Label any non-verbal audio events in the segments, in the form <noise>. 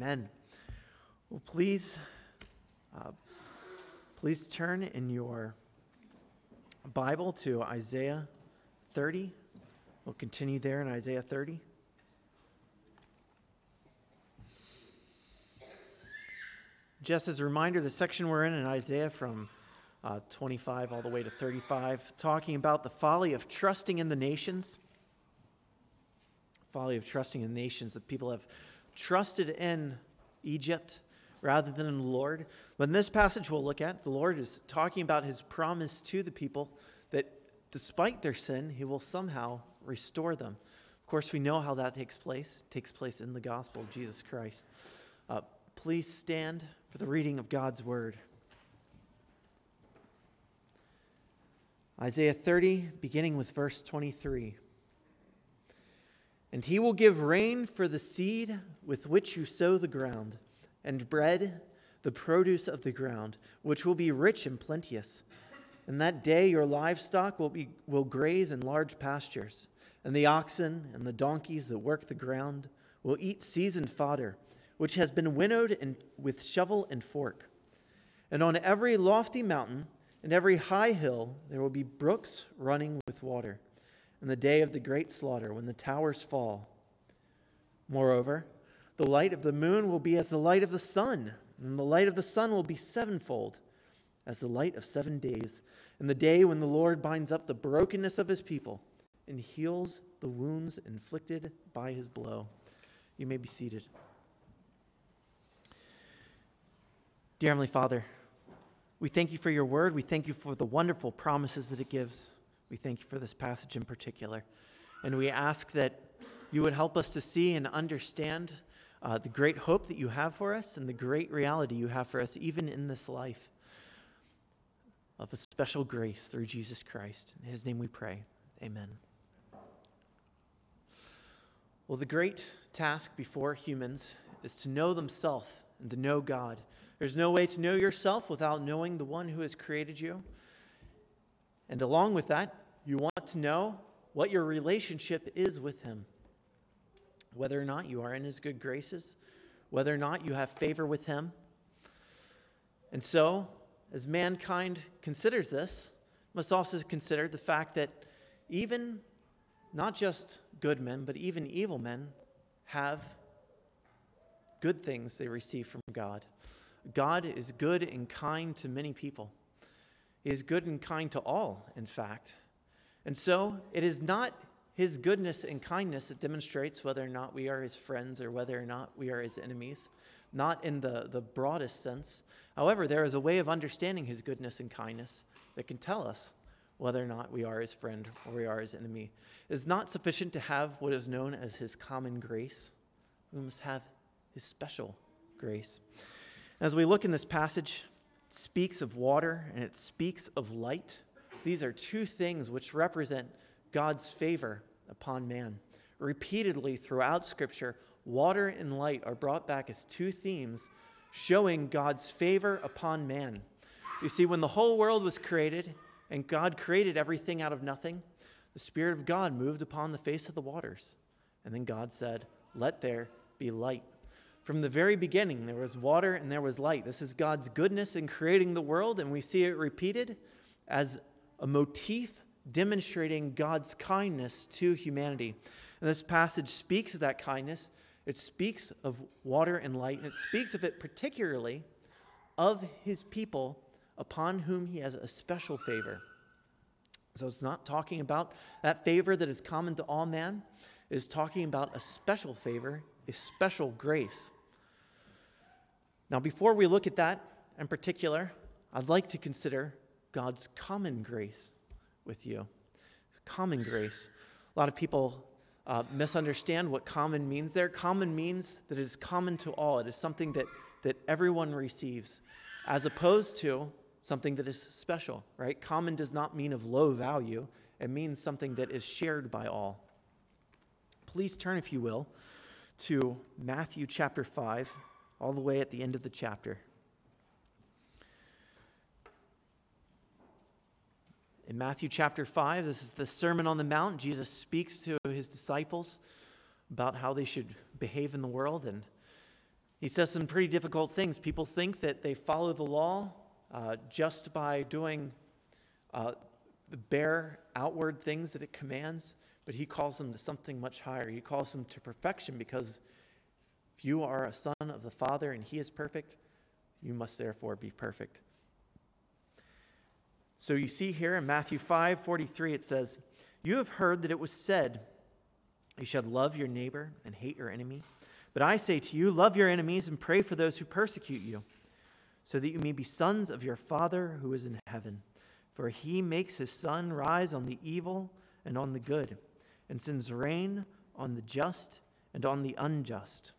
Amen. Well, please, uh, please turn in your Bible to Isaiah 30. We'll continue there in Isaiah 30. Just as a reminder, the section we're in in Isaiah from uh, 25 all the way to 35, talking about the folly of trusting in the nations. Folly of trusting in the nations, that people have trusted in Egypt rather than in the Lord. When this passage we'll look at, the Lord is talking about his promise to the people that despite their sin, he will somehow restore them. Of course, we know how that takes place. It takes place in the gospel of Jesus Christ. Uh, please stand for the reading of God's word. Isaiah 30, beginning with verse 23. And he will give rain for the seed with which you sow the ground, and bread, the produce of the ground, which will be rich and plenteous. In that day your livestock will, be, will graze in large pastures, and the oxen and the donkeys that work the ground will eat seasoned fodder, which has been winnowed in, with shovel and fork. And on every lofty mountain and every high hill there will be brooks running with water in the day of the great slaughter, when the towers fall. Moreover, the light of the moon will be as the light of the sun, and the light of the sun will be sevenfold, as the light of seven days, in the day when the Lord binds up the brokenness of his people and heals the wounds inflicted by his blow. You may be seated. Dear Heavenly Father, we thank you for your word. We thank you for the wonderful promises that it gives. We thank you for this passage in particular. And we ask that you would help us to see and understand uh, the great hope that you have for us and the great reality you have for us, even in this life of a special grace through Jesus Christ. In his name we pray. Amen. Well, the great task before humans is to know themselves and to know God. There's no way to know yourself without knowing the one who has created you. And along with that, you want to know what your relationship is with Him. Whether or not you are in His good graces, whether or not you have favor with Him. And so, as mankind considers this, must also consider the fact that even not just good men, but even evil men have good things they receive from God. God is good and kind to many people. He is good and kind to all, in fact. And so it is not his goodness and kindness that demonstrates whether or not we are his friends or whether or not we are his enemies, not in the, the broadest sense. However, there is a way of understanding his goodness and kindness that can tell us whether or not we are his friend or we are his enemy. It is not sufficient to have what is known as his common grace. We must have his special grace. As we look in this passage, it speaks of water and it speaks of light. These are two things which represent God's favor upon man. Repeatedly throughout Scripture, water and light are brought back as two themes showing God's favor upon man. You see, when the whole world was created and God created everything out of nothing, the Spirit of God moved upon the face of the waters. And then God said, Let there be light. From the very beginning, there was water and there was light. This is God's goodness in creating the world, and we see it repeated as a motif demonstrating God's kindness to humanity. And this passage speaks of that kindness. It speaks of water and light, and it speaks of it particularly of his people upon whom he has a special favor. So it's not talking about that favor that is common to all man, it is talking about a special favor, a special grace. Now, before we look at that in particular, I'd like to consider God's common grace with you. Common grace. A lot of people uh, misunderstand what common means there. Common means that it is common to all, it is something that, that everyone receives, as opposed to something that is special, right? Common does not mean of low value, it means something that is shared by all. Please turn, if you will, to Matthew chapter 5 all the way at the end of the chapter. In Matthew chapter 5, this is the Sermon on the Mount. Jesus speaks to his disciples about how they should behave in the world. And He says some pretty difficult things. People think that they follow the law uh, just by doing uh, the bare outward things that it commands, but he calls them to something much higher. He calls them to perfection because if you are a son of the Father and he is perfect, you must therefore be perfect. So you see here in Matthew 5 43, it says, You have heard that it was said, You shall love your neighbor and hate your enemy. But I say to you, love your enemies and pray for those who persecute you, so that you may be sons of your Father who is in heaven. For he makes his sun rise on the evil and on the good, and sends rain on the just and on the unjust.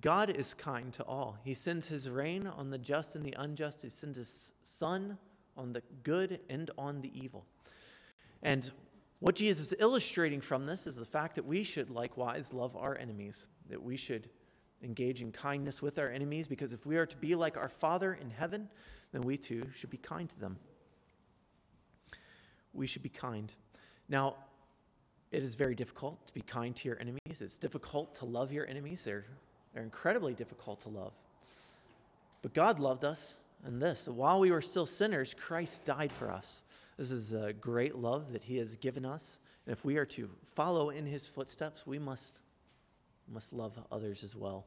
God is kind to all. He sends his rain on the just and the unjust. He sends his sun on the good and on the evil. And what Jesus is illustrating from this is the fact that we should likewise love our enemies, that we should engage in kindness with our enemies, because if we are to be like our Father in heaven, then we too should be kind to them. We should be kind. Now, it is very difficult to be kind to your enemies. It's difficult to love your enemies. They're, they're incredibly difficult to love. But God loved us in this. While we were still sinners, Christ died for us. This is a great love that he has given us. And if we are to follow in his footsteps, we must, must love others as well.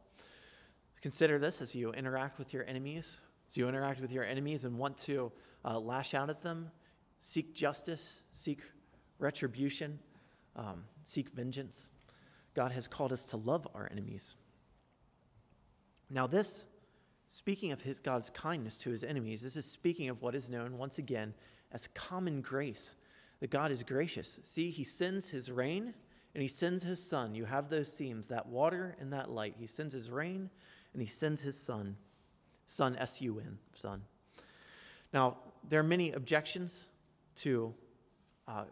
Consider this as you interact with your enemies. As you interact with your enemies and want to uh, lash out at them, seek justice, seek retribution, um, seek vengeance. God has called us to love our enemies. Now, this, speaking of his, God's kindness to his enemies, this is speaking of what is known once again as common grace, that God is gracious. See, he sends his rain and he sends his sun. You have those themes, that water and that light. He sends his rain and he sends his sun. Sun, S U N, sun. Now, there are many objections to, uh,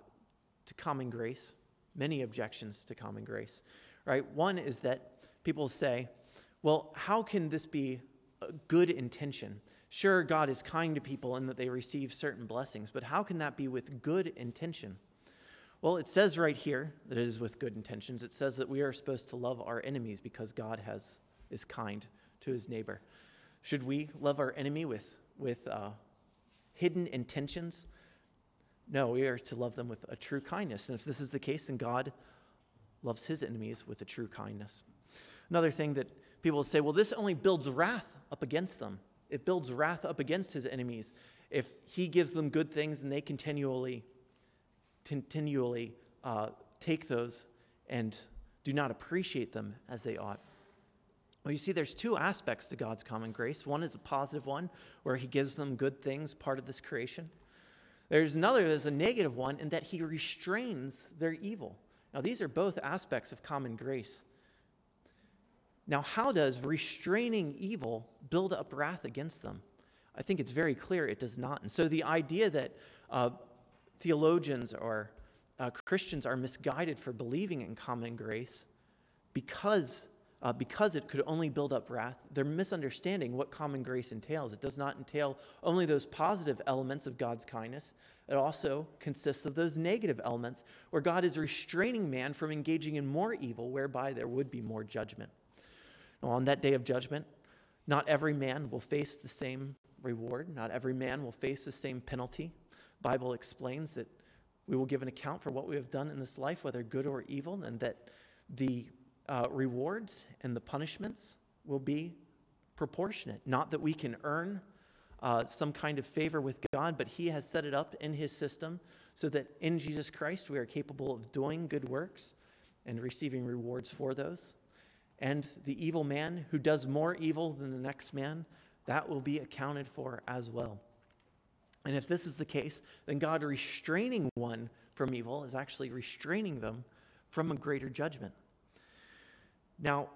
to common grace, many objections to common grace, right? One is that people say, well, how can this be a good intention? Sure, God is kind to people and that they receive certain blessings, but how can that be with good intention? Well, it says right here that it is with good intentions. It says that we are supposed to love our enemies because God has, is kind to his neighbor. Should we love our enemy with, with uh, hidden intentions? No, we are to love them with a true kindness. And if this is the case, then God loves his enemies with a true kindness. Another thing that people say, well, this only builds wrath up against them it builds wrath up against his enemies if he gives them good things and they continually, continually uh, take those and do not appreciate them as they ought. Well, you see, there's two aspects to God's common grace. One is a positive one, where He gives them good things, part of this creation. There's another that's a negative one, in that He restrains their evil. Now, these are both aspects of common grace. Now, how does restraining evil build up wrath against them? I think it's very clear it does not. And so the idea that uh, theologians or uh, Christians are misguided for believing in common grace because, uh, because it could only build up wrath, they're misunderstanding what common grace entails. It does not entail only those positive elements of God's kindness, it also consists of those negative elements where God is restraining man from engaging in more evil, whereby there would be more judgment. On that day of judgment, not every man will face the same reward, not every man will face the same penalty. Bible explains that we will give an account for what we have done in this life, whether good or evil, and that the uh, rewards and the punishments will be proportionate. Not that we can earn uh, some kind of favor with God, but He has set it up in His system so that in Jesus Christ we are capable of doing good works and receiving rewards for those and the evil man who does more evil than the next man, that will be accounted for as well. And if this is the case, then God restraining one from evil is actually restraining them from a greater judgment. Now,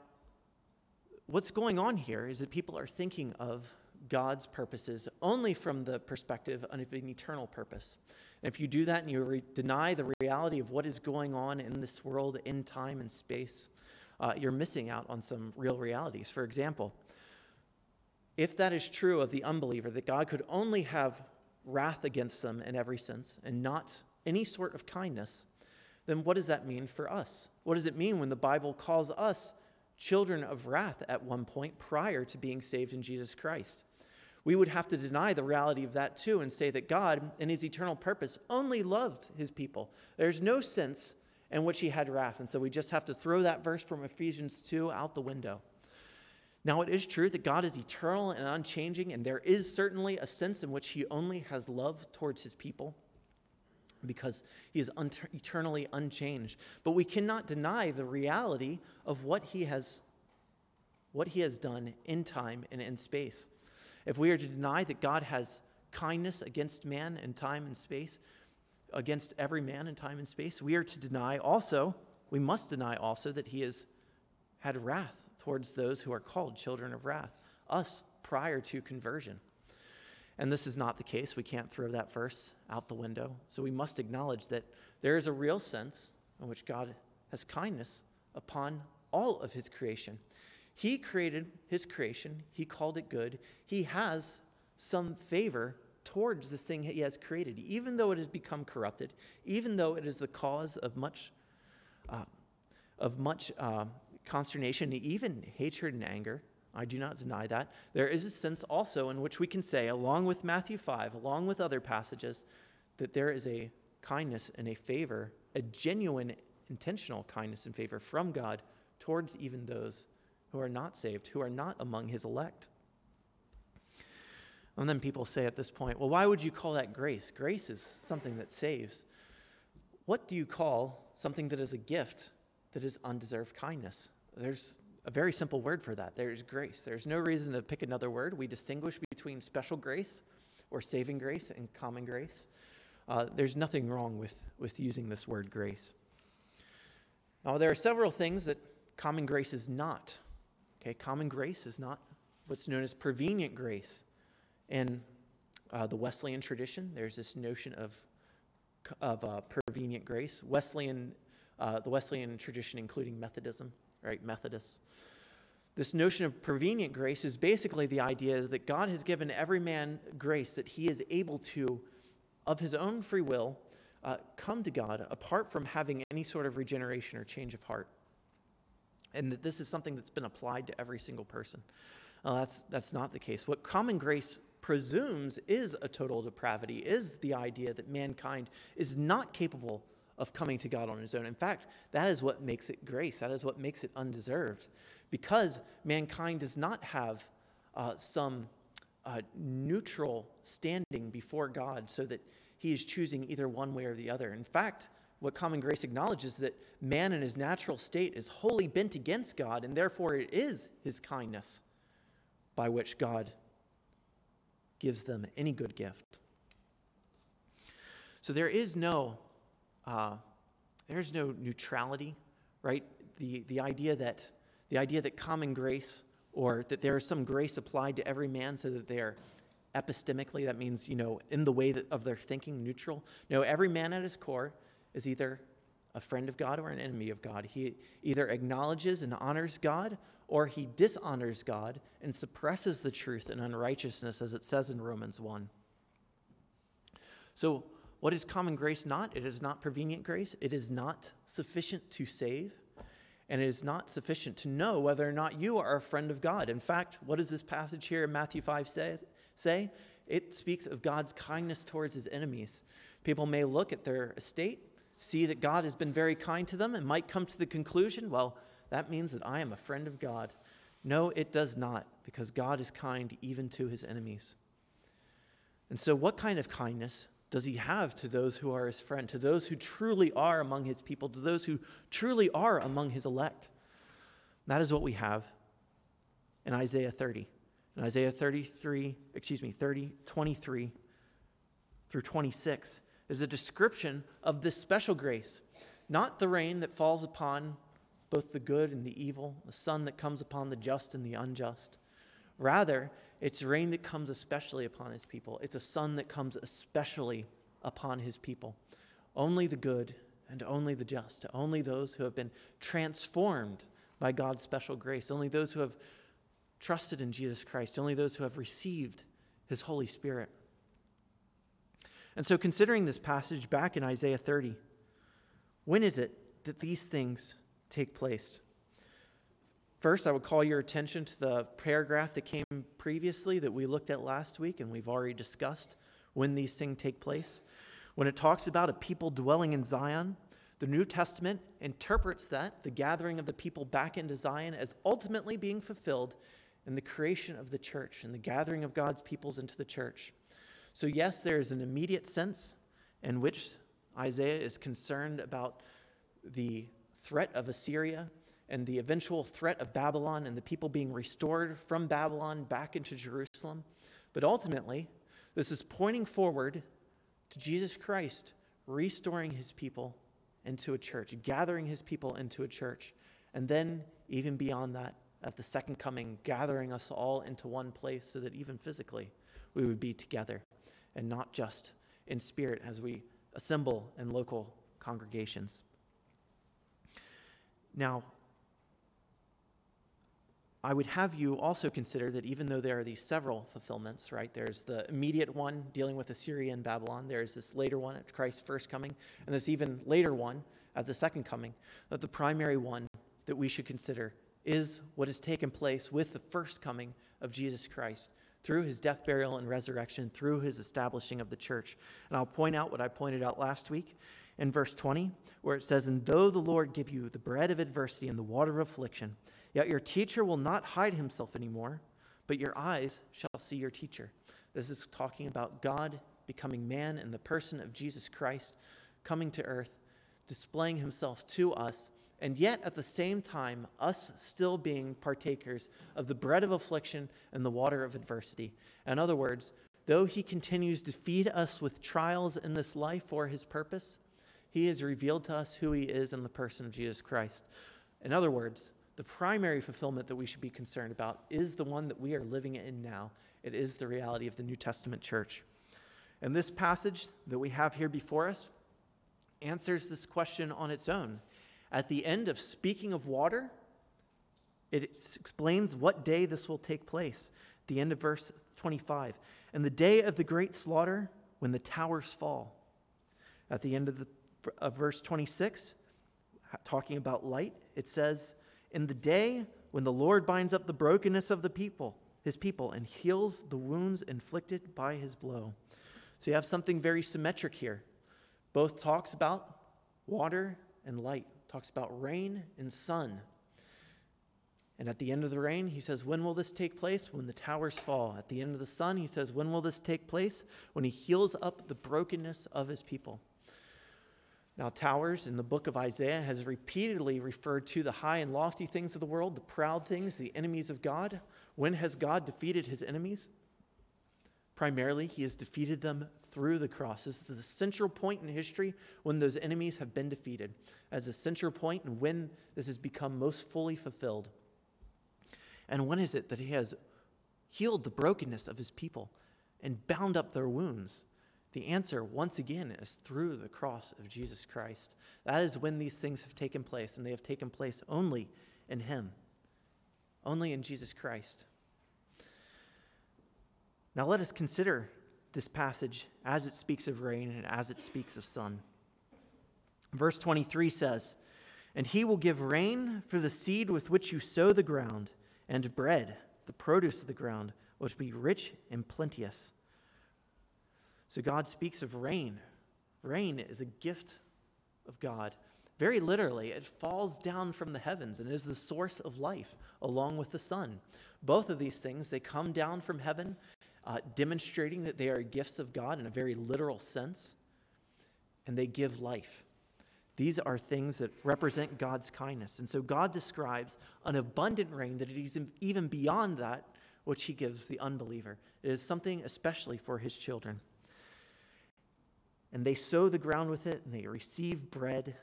what's going on here is that people are thinking of God's purposes only from the perspective of an eternal purpose. And if you do that and you re- deny the reality of what is going on in this world in time and space, uh, you're missing out on some real realities. For example, if that is true of the unbeliever, that God could only have wrath against them in every sense and not any sort of kindness, then what does that mean for us? What does it mean when the Bible calls us children of wrath at one point prior to being saved in Jesus Christ. We would have to deny the reality of that too and say that God, in his eternal purpose, only loved his people. There's no sense in which he had wrath. And so we just have to throw that verse from Ephesians 2 out the window. Now, it is true that God is eternal and unchanging, and there is certainly a sense in which he only has love towards his people because he is un- eternally unchanged. But we cannot deny the reality of what he has what he has done in time and in space. If we are to deny that God has kindness against man in time and space, against every man in time and space, we are to deny also, we must deny also that he has had wrath towards those who are called children of wrath, us prior to conversion. And this is not the case. We can't throw that verse out the window. So we must acknowledge that there is a real sense in which God has kindness upon all of his creation. He created his creation, he called it good. He has some favor towards this thing he has created, even though it has become corrupted, even though it is the cause of much, uh, of much uh, consternation, even hatred and anger. I do not deny that. There is a sense also in which we can say, along with Matthew 5, along with other passages, that there is a kindness and a favor, a genuine, intentional kindness and favor from God towards even those who are not saved, who are not among his elect. And then people say at this point, well, why would you call that grace? Grace is something that saves. What do you call something that is a gift that is undeserved kindness? There's a very simple word for that. There's grace. There's no reason to pick another word. We distinguish between special grace or saving grace and common grace. Uh, there's nothing wrong with, with using this word grace. Now, there are several things that common grace is not. Okay, common grace is not what's known as prevenient grace. In uh, the Wesleyan tradition, there's this notion of, of uh, prevenient grace. Wesleyan, uh, the Wesleyan tradition, including Methodism, right? Methodists. This notion of prevenient grace is basically the idea that God has given every man grace that he is able to, of his own free will, uh, come to God apart from having any sort of regeneration or change of heart. And that this is something that's been applied to every single person. Uh, that's, that's not the case. What common grace presumes is a total depravity, is the idea that mankind is not capable of coming to God on his own. In fact, that is what makes it grace. That is what makes it undeserved. Because mankind does not have uh, some uh, neutral standing before God so that he is choosing either one way or the other. In fact, what common grace acknowledges is that man in his natural state is wholly bent against God, and therefore it is his kindness by which God gives them any good gift. So there is no uh, there's no neutrality, right? The, the, idea that, the idea that common grace or that there is some grace applied to every man so that they are epistemically, that means, you know, in the way that, of their thinking, neutral. No, every man at his core is either a friend of God or an enemy of God. He either acknowledges and honors God or he dishonors God and suppresses the truth in unrighteousness, as it says in Romans 1. So, what is common grace not? It is not prevenient grace. It is not sufficient to save. And it is not sufficient to know whether or not you are a friend of God. In fact, what does this passage here in Matthew 5 say? say? It speaks of God's kindness towards his enemies. People may look at their estate, see that God has been very kind to them, and might come to the conclusion, well, that means that I am a friend of God. No, it does not, because God is kind even to his enemies. And so, what kind of kindness does he have to those who are his friend, to those who truly are among his people, to those who truly are among his elect? That is what we have in Isaiah 30. In Isaiah 33, excuse me, 30, 23 through 26 is a description of this special grace, not the rain that falls upon both the good and the evil, the sun that comes upon the just and the unjust. Rather, it's rain that comes especially upon his people. It's a sun that comes especially upon his people. Only the good and only the just, only those who have been transformed by God's special grace, only those who have trusted in Jesus Christ, only those who have received his Holy Spirit. And so, considering this passage back in Isaiah 30, when is it that these things take place? First, I would call your attention to the paragraph that came previously that we looked at last week and we've already discussed when these things take place. When it talks about a people dwelling in Zion, the New Testament interprets that, the gathering of the people back into Zion, as ultimately being fulfilled in the creation of the church and the gathering of God's peoples into the church. So, yes, there is an immediate sense in which Isaiah is concerned about the threat of Assyria and the eventual threat of Babylon and the people being restored from Babylon back into Jerusalem. But ultimately, this is pointing forward to Jesus Christ restoring his people into a church, gathering his people into a church. And then, even beyond that, at the second coming, gathering us all into one place so that even physically we would be together and not just in spirit as we assemble in local congregations. Now, I would have you also consider that even though there are these several fulfillments, right? There's the immediate one dealing with Assyria and Babylon. There's this later one at Christ's first coming, and this even later one at the second coming. But the primary one that we should consider is what has taken place with the first coming of Jesus Christ through his death, burial, and resurrection, through his establishing of the church. And I'll point out what I pointed out last week in verse 20, where it says, And though the Lord give you the bread of adversity and the water of affliction, Yet your teacher will not hide himself anymore, but your eyes shall see your teacher. This is talking about God becoming man in the person of Jesus Christ, coming to earth, displaying himself to us, and yet at the same time, us still being partakers of the bread of affliction and the water of adversity. In other words, though he continues to feed us with trials in this life for his purpose, he has revealed to us who he is in the person of Jesus Christ. In other words, the primary fulfillment that we should be concerned about is the one that we are living in now. It is the reality of the New Testament church. And this passage that we have here before us answers this question on its own. At the end of speaking of water, it explains what day this will take place. The end of verse 25. And the day of the great slaughter, when the towers fall. At the end of, the, of verse 26, talking about light, it says, in the day when the Lord binds up the brokenness of the people, his people, and heals the wounds inflicted by his blow. So you have something very symmetric here. Both talks about water and light, talks about rain and sun. And at the end of the rain, he says, When will this take place? When the towers fall. At the end of the sun, he says, When will this take place? When he heals up the brokenness of his people. Now, towers in the book of Isaiah has repeatedly referred to the high and lofty things of the world, the proud things, the enemies of God. When has God defeated his enemies? Primarily, he has defeated them through the cross. This is the central point in history when those enemies have been defeated, as a central point and when this has become most fully fulfilled. And when is it that he has healed the brokenness of his people and bound up their wounds? The answer, once again, is through the cross of Jesus Christ. That is when these things have taken place, and they have taken place only in Him, only in Jesus Christ. Now, let us consider this passage as it speaks of rain and as it speaks of sun. Verse 23 says, And he will give rain for the seed with which you sow the ground, and bread, the produce of the ground, which be rich and plenteous. So God speaks of rain. Rain is a gift of God. Very literally, it falls down from the heavens and is the source of life along with the sun. Both of these things, they come down from heaven, uh, demonstrating that they are gifts of God in a very literal sense, and they give life. These are things that represent God's kindness. And so God describes an abundant rain that is even beyond that which he gives the unbeliever. It is something especially for his children and they sow the ground with it, and they receive bread.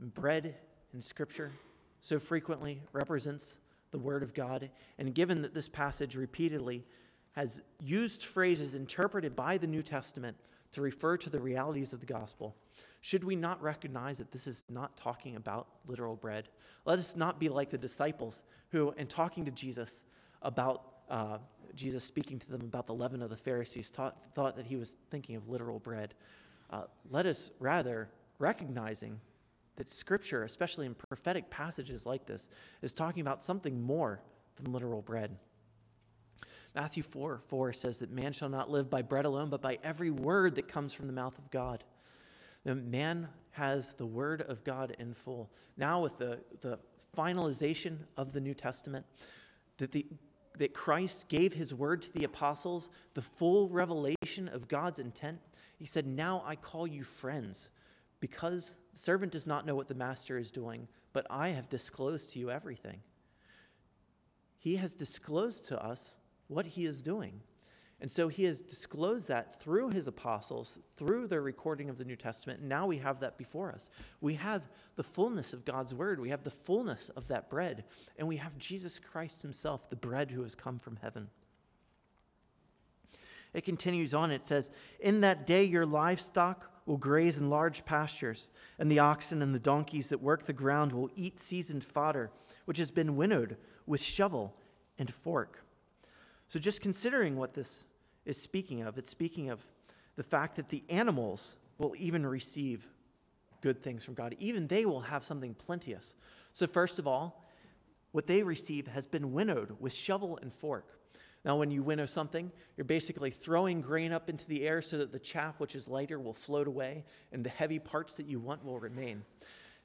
And bread in Scripture so frequently represents the Word of God. And given that this passage repeatedly has used phrases interpreted by the New Testament to refer to the realities of the gospel, should we not recognize that this is not talking about literal bread? Let us not be like the disciples who, in talking to Jesus about uh, Jesus speaking to them about the leaven of the Pharisees, taught, thought that he was thinking of literal bread. Uh, let us rather, recognizing that Scripture, especially in prophetic passages like this, is talking about something more than literal bread. Matthew 4 4 says that man shall not live by bread alone, but by every word that comes from the mouth of God. The man has the word of God in full. Now, with the, the finalization of the New Testament, that, the, that Christ gave his word to the apostles, the full revelation of God's intent, he said, Now I call you friends, because the servant does not know what the master is doing, but I have disclosed to you everything. He has disclosed to us what he is doing. And so he has disclosed that through his apostles, through their recording of the New Testament. And now we have that before us. We have the fullness of God's word, we have the fullness of that bread, and we have Jesus Christ himself, the bread who has come from heaven. It continues on, it says, In that day your livestock will graze in large pastures, and the oxen and the donkeys that work the ground will eat seasoned fodder, which has been winnowed with shovel and fork. So, just considering what this is speaking of, it's speaking of the fact that the animals will even receive good things from God. Even they will have something plenteous. So, first of all, what they receive has been winnowed with shovel and fork. Now, when you winnow something, you're basically throwing grain up into the air so that the chaff, which is lighter, will float away and the heavy parts that you want will remain.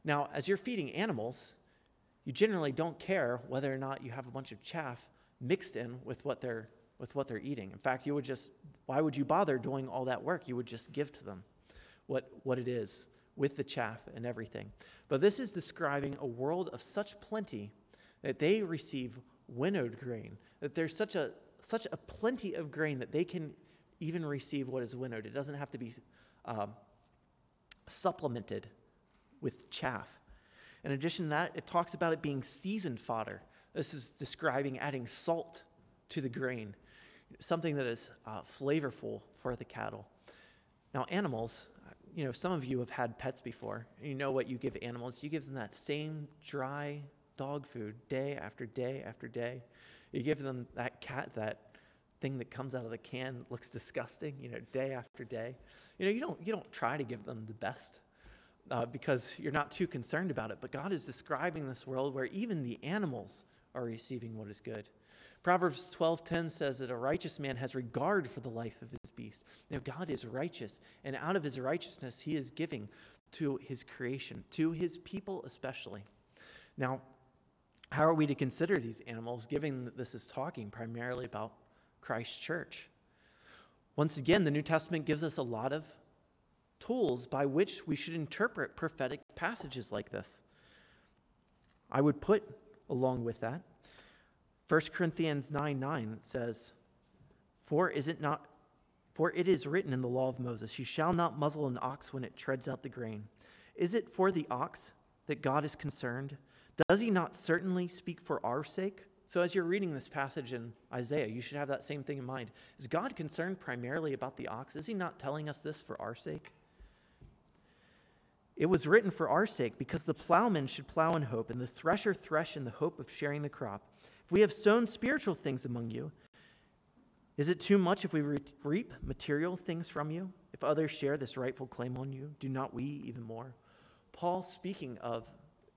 Now, as you're feeding animals, you generally don't care whether or not you have a bunch of chaff mixed in with what they're with what they're eating. In fact, you would just why would you bother doing all that work? You would just give to them what what it is with the chaff and everything. But this is describing a world of such plenty that they receive winnowed grain, that there's such a such a plenty of grain that they can even receive what is winnowed. It doesn't have to be um, supplemented with chaff. In addition to that, it talks about it being seasoned fodder. This is describing adding salt to the grain, something that is uh, flavorful for the cattle. Now, animals, you know, some of you have had pets before. You know what you give animals. You give them that same dry dog food day after day after day. You give them that cat that thing that comes out of the can looks disgusting, you know, day after day. You know, you don't you don't try to give them the best uh, because you're not too concerned about it. But God is describing this world where even the animals are receiving what is good. Proverbs 12:10 says that a righteous man has regard for the life of his beast. Now God is righteous, and out of his righteousness he is giving to his creation, to his people especially. Now, how are we to consider these animals, given that this is talking primarily about Christ's church? Once again, the New Testament gives us a lot of tools by which we should interpret prophetic passages like this. I would put along with that. 1 Corinthians 9 9 says, For is it not for it is written in the law of Moses, You shall not muzzle an ox when it treads out the grain. Is it for the ox that God is concerned? Does he not certainly speak for our sake? So, as you're reading this passage in Isaiah, you should have that same thing in mind. Is God concerned primarily about the ox? Is he not telling us this for our sake? It was written for our sake, because the plowman should plow in hope, and the thresher thresh in the hope of sharing the crop. If we have sown spiritual things among you, is it too much if we reap material things from you? If others share this rightful claim on you, do not we even more? Paul speaking of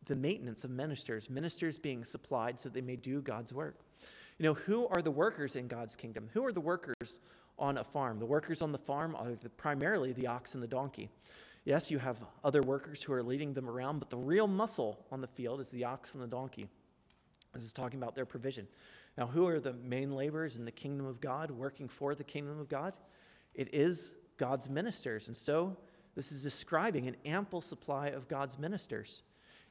the maintenance of ministers, ministers being supplied so they may do God's work. You know, who are the workers in God's kingdom? Who are the workers on a farm? The workers on the farm are the, primarily the ox and the donkey. Yes, you have other workers who are leading them around, but the real muscle on the field is the ox and the donkey. This is talking about their provision. Now, who are the main laborers in the kingdom of God, working for the kingdom of God? It is God's ministers. And so, this is describing an ample supply of God's ministers.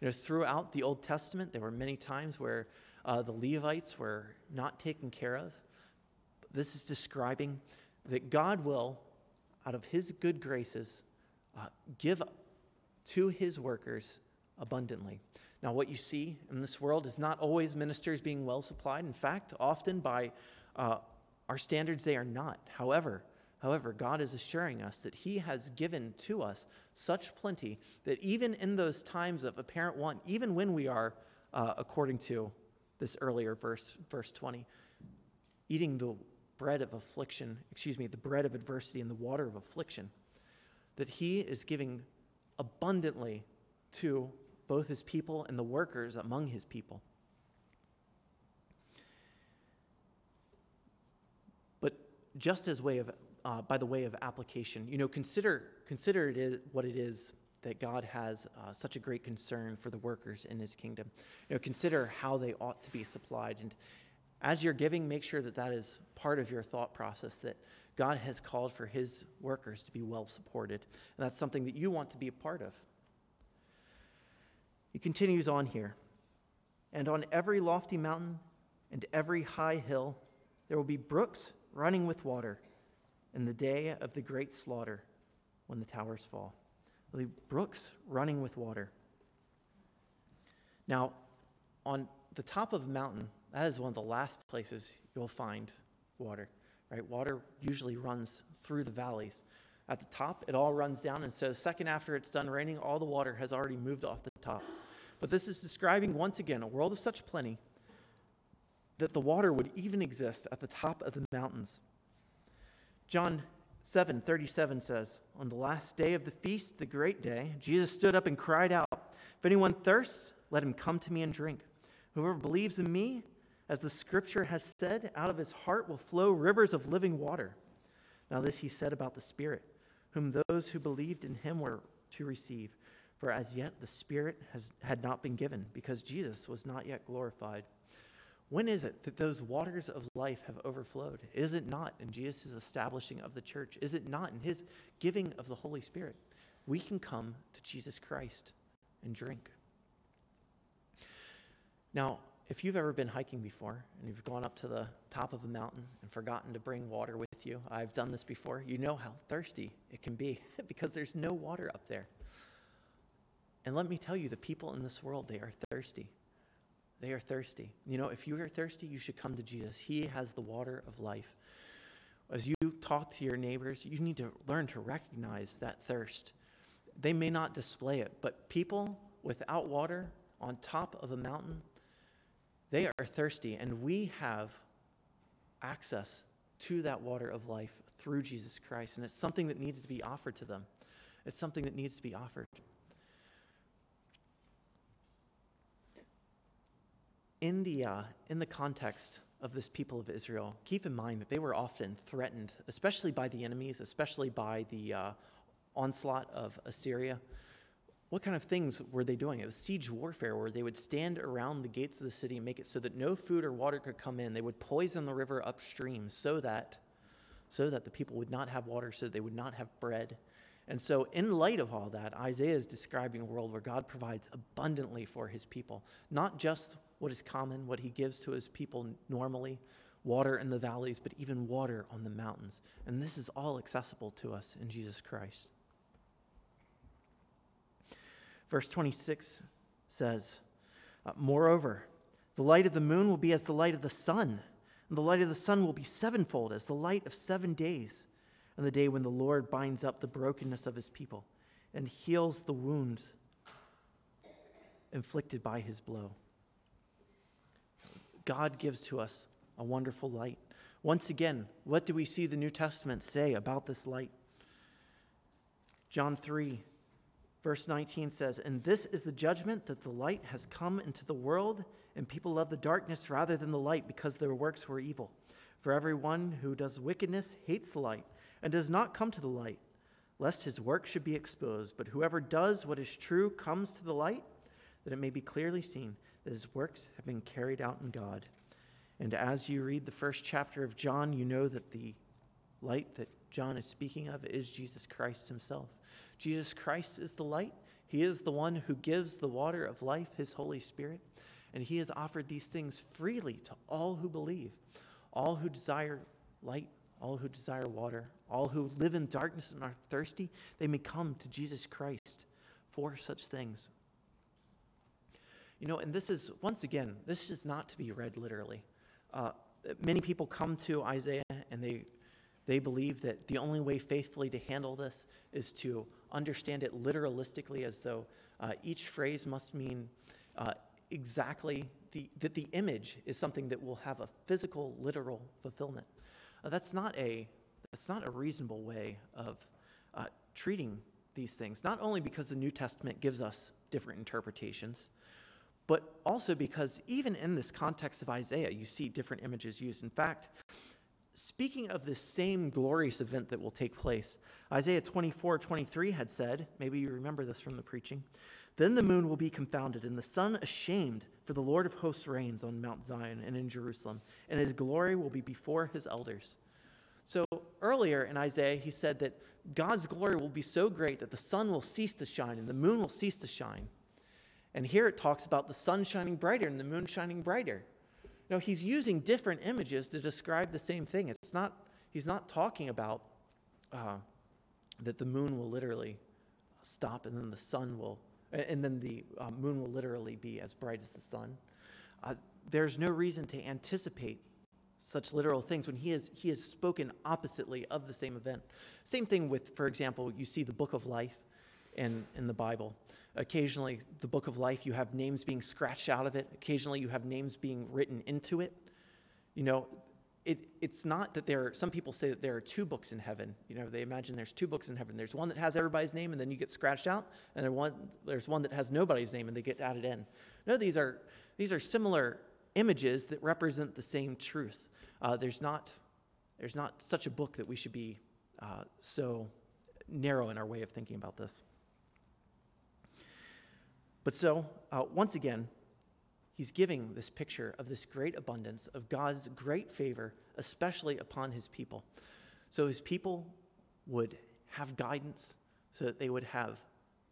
You know, throughout the Old Testament, there were many times where uh, the Levites were not taken care of. This is describing that God will, out of his good graces, uh, give to his workers abundantly. Now, what you see in this world is not always ministers being well supplied. In fact, often by uh, our standards, they are not. However, however, God is assuring us that He has given to us such plenty that even in those times of apparent want, even when we are, uh, according to this earlier verse, verse 20, eating the bread of affliction, excuse me, the bread of adversity and the water of affliction, that He is giving abundantly to both his people and the workers among his people. But just as way of, uh, by the way of application, you know, consider, consider it is what it is that God has uh, such a great concern for the workers in his kingdom. You know, consider how they ought to be supplied. And as you're giving, make sure that that is part of your thought process, that God has called for his workers to be well supported. And that's something that you want to be a part of. He continues on here. And on every lofty mountain and every high hill, there will be brooks running with water in the day of the great slaughter when the towers fall. The brooks running with water. Now, on the top of a mountain, that is one of the last places you'll find water, right? Water usually runs through the valleys. At the top, it all runs down, and so the second after it's done raining, all the water has already moved off the top. But this is describing once again a world of such plenty that the water would even exist at the top of the mountains. John 7 37 says, On the last day of the feast, the great day, Jesus stood up and cried out, If anyone thirsts, let him come to me and drink. Whoever believes in me, as the scripture has said, out of his heart will flow rivers of living water. Now, this he said about the Spirit, whom those who believed in him were to receive. For as yet the Spirit has, had not been given, because Jesus was not yet glorified. When is it that those waters of life have overflowed? Is it not in Jesus' establishing of the church? Is it not in his giving of the Holy Spirit? We can come to Jesus Christ and drink. Now, if you've ever been hiking before and you've gone up to the top of a mountain and forgotten to bring water with you, I've done this before, you know how thirsty it can be <laughs> because there's no water up there. And let me tell you, the people in this world, they are thirsty. They are thirsty. You know, if you are thirsty, you should come to Jesus. He has the water of life. As you talk to your neighbors, you need to learn to recognize that thirst. They may not display it, but people without water on top of a mountain, they are thirsty, and we have access to that water of life through Jesus Christ. And it's something that needs to be offered to them. It's something that needs to be offered. in the, uh, in the context of this people of Israel, keep in mind that they were often threatened, especially by the enemies, especially by the uh, onslaught of Assyria. What kind of things were they doing? It was siege warfare where they would stand around the gates of the city and make it so that no food or water could come in. They would poison the river upstream so that, so that the people would not have water, so they would not have bread. And so, in light of all that, Isaiah is describing a world where God provides abundantly for his people, not just what is common, what he gives to his people normally water in the valleys, but even water on the mountains. And this is all accessible to us in Jesus Christ. Verse 26 says, uh, Moreover, the light of the moon will be as the light of the sun, and the light of the sun will be sevenfold as the light of seven days, and the day when the Lord binds up the brokenness of his people and heals the wounds inflicted by his blow. God gives to us a wonderful light. Once again, what do we see the New Testament say about this light? John 3, verse 19 says, And this is the judgment that the light has come into the world, and people love the darkness rather than the light because their works were evil. For everyone who does wickedness hates the light and does not come to the light, lest his work should be exposed. But whoever does what is true comes to the light, that it may be clearly seen that his works have been carried out in God. And as you read the first chapter of John, you know that the light that John is speaking of is Jesus Christ himself. Jesus Christ is the light. He is the one who gives the water of life, his Holy Spirit. And he has offered these things freely to all who believe, all who desire light, all who desire water, all who live in darkness and are thirsty. They may come to Jesus Christ for such things. You know, and this is, once again, this is not to be read literally. Uh, many people come to Isaiah and they, they believe that the only way faithfully to handle this is to understand it literalistically as though uh, each phrase must mean uh, exactly the, that the image is something that will have a physical, literal fulfillment. Uh, that's, not a, that's not a reasonable way of uh, treating these things, not only because the New Testament gives us different interpretations, but also because even in this context of Isaiah, you see different images used. In fact, speaking of the same glorious event that will take place, Isaiah 24 23 had said, maybe you remember this from the preaching, then the moon will be confounded, and the sun ashamed, for the Lord of hosts reigns on Mount Zion and in Jerusalem, and his glory will be before his elders. So earlier in Isaiah, he said that God's glory will be so great that the sun will cease to shine and the moon will cease to shine. And here it talks about the sun shining brighter and the moon shining brighter. Know, he's using different images to describe the same thing. It's not, he's not talking about uh, that the moon will literally stop and then the sun will, and then the uh, moon will literally be as bright as the sun. Uh, there's no reason to anticipate such literal things when he has, he has spoken oppositely of the same event. Same thing with, for example, you see the book of life in, in the Bible. Occasionally, the book of life, you have names being scratched out of it. Occasionally, you have names being written into it. You know, it, it's not that there are, some people say that there are two books in heaven. You know, they imagine there's two books in heaven. There's one that has everybody's name and then you get scratched out, and then one, there's one that has nobody's name and they get added in. No, these are, these are similar images that represent the same truth. Uh, there's, not, there's not such a book that we should be uh, so narrow in our way of thinking about this. But so, uh, once again, he's giving this picture of this great abundance of God's great favor, especially upon his people. So his people would have guidance, so that they would have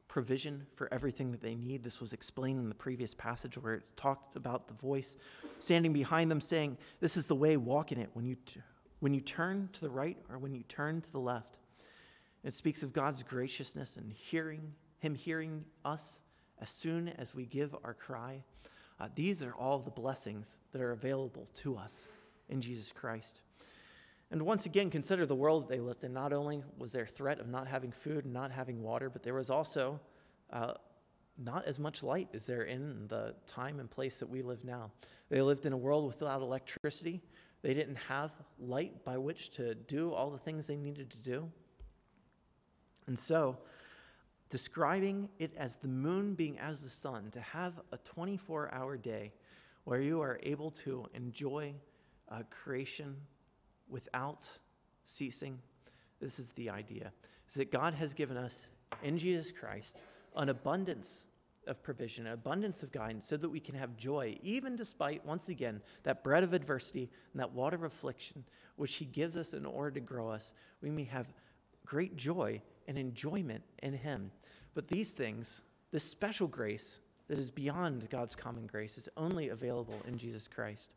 provision for everything that they need. This was explained in the previous passage where it talked about the voice standing behind them saying, This is the way, walk in it when you, t- when you turn to the right or when you turn to the left. It speaks of God's graciousness and hearing, Him hearing us as soon as we give our cry. Uh, these are all the blessings that are available to us in Jesus Christ. And once again, consider the world that they lived in. Not only was there threat of not having food and not having water, but there was also uh, not as much light as there in the time and place that we live now. They lived in a world without electricity. They didn't have light by which to do all the things they needed to do. And so, describing it as the moon being as the sun, to have a 24 hour day where you are able to enjoy uh, creation without ceasing. This is the idea. Is that God has given us in Jesus Christ an abundance of provision, an abundance of guidance, so that we can have joy, even despite, once again, that bread of adversity and that water of affliction, which He gives us in order to grow us. We may have great joy and enjoyment in Him. But these things, this special grace that is beyond God's common grace, is only available in Jesus Christ.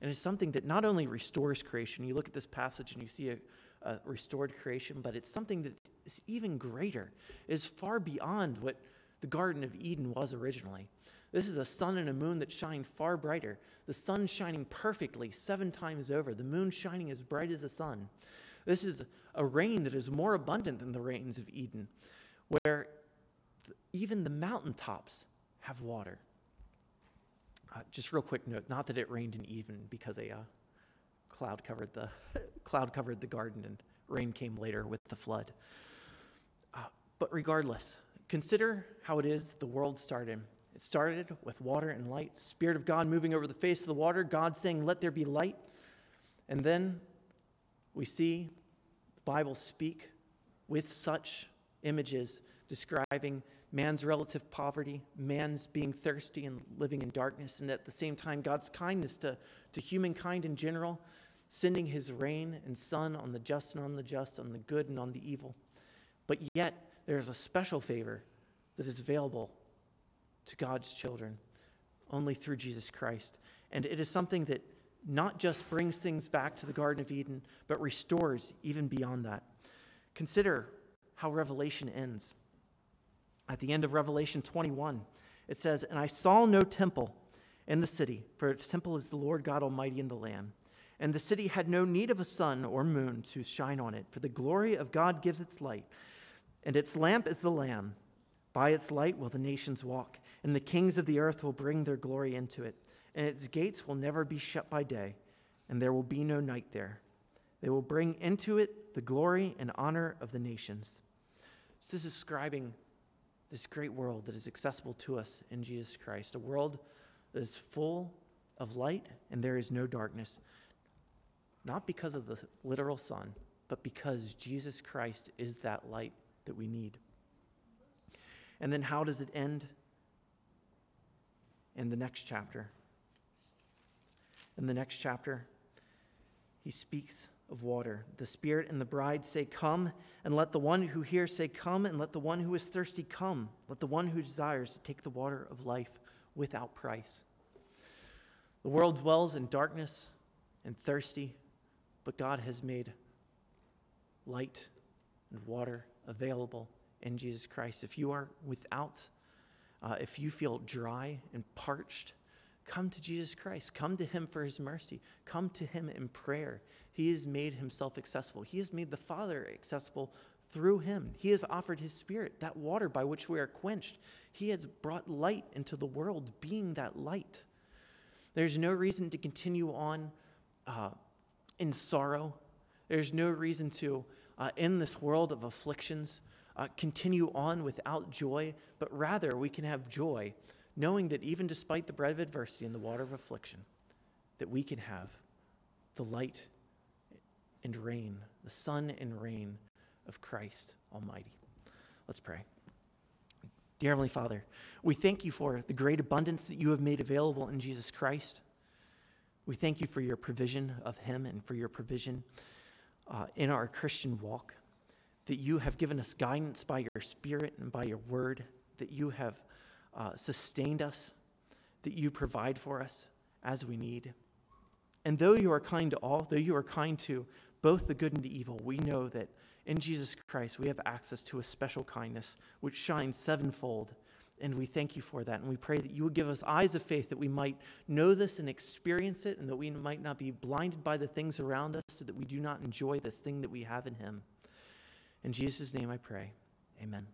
And it's something that not only restores creation, you look at this passage and you see a, a restored creation, but it's something that is even greater, is far beyond what the Garden of Eden was originally. This is a sun and a moon that shine far brighter. The sun shining perfectly seven times over, the moon shining as bright as the sun. This is a rain that is more abundant than the rains of Eden, where even the mountaintops have water. Uh, just real quick note, not that it rained in Eden because a uh, cloud covered the <laughs> cloud covered the garden and rain came later with the flood. Uh, but regardless, consider how it is the world started. It started with water and light, Spirit of God moving over the face of the water, God saying, Let there be light. And then we see the Bible speak with such images describing man's relative poverty, man's being thirsty and living in darkness, and at the same time, God's kindness to, to humankind in general, sending his rain and sun on the just and on the just, on the good and on the evil. But yet, there is a special favor that is available to God's children only through Jesus Christ. And it is something that not just brings things back to the Garden of Eden, but restores even beyond that. Consider how Revelation ends. At the end of Revelation 21, it says, And I saw no temple in the city, for its temple is the Lord God Almighty and the Lamb. And the city had no need of a sun or moon to shine on it, for the glory of God gives its light, and its lamp is the Lamb. By its light will the nations walk, and the kings of the earth will bring their glory into it. And its gates will never be shut by day, and there will be no night there. They will bring into it the glory and honor of the nations. So This is describing this great world that is accessible to us in Jesus Christ, a world that is full of light and there is no darkness, not because of the literal sun, but because Jesus Christ is that light that we need. And then how does it end? In the next chapter. In the next chapter, he speaks of water. The Spirit and the bride say, Come, and let the one who hears say, Come, and let the one who is thirsty come. Let the one who desires to take the water of life without price. The world dwells in darkness and thirsty, but God has made light and water available in Jesus Christ. If you are without, uh, if you feel dry and parched, Come to Jesus Christ. Come to Him for His mercy. Come to Him in prayer. He has made Himself accessible. He has made the Father accessible through Him. He has offered His Spirit, that water by which we are quenched. He has brought light into the world, being that light. There's no reason to continue on uh, in sorrow. There's no reason to, uh, in this world of afflictions, uh, continue on without joy, but rather we can have joy knowing that even despite the bread of adversity and the water of affliction, that we can have the light and rain, the sun and rain of Christ Almighty. Let's pray. Dear Heavenly Father, we thank you for the great abundance that you have made available in Jesus Christ. We thank you for your provision of Him and for your provision uh, in our Christian walk, that you have given us guidance by your Spirit and by your word, that you have uh, sustained us, that you provide for us as we need. And though you are kind to all, though you are kind to both the good and the evil, we know that in Jesus Christ we have access to a special kindness which shines sevenfold. And we thank you for that. And we pray that you would give us eyes of faith that we might know this and experience it, and that we might not be blinded by the things around us, so that we do not enjoy this thing that we have in Him. In Jesus' name I pray. Amen.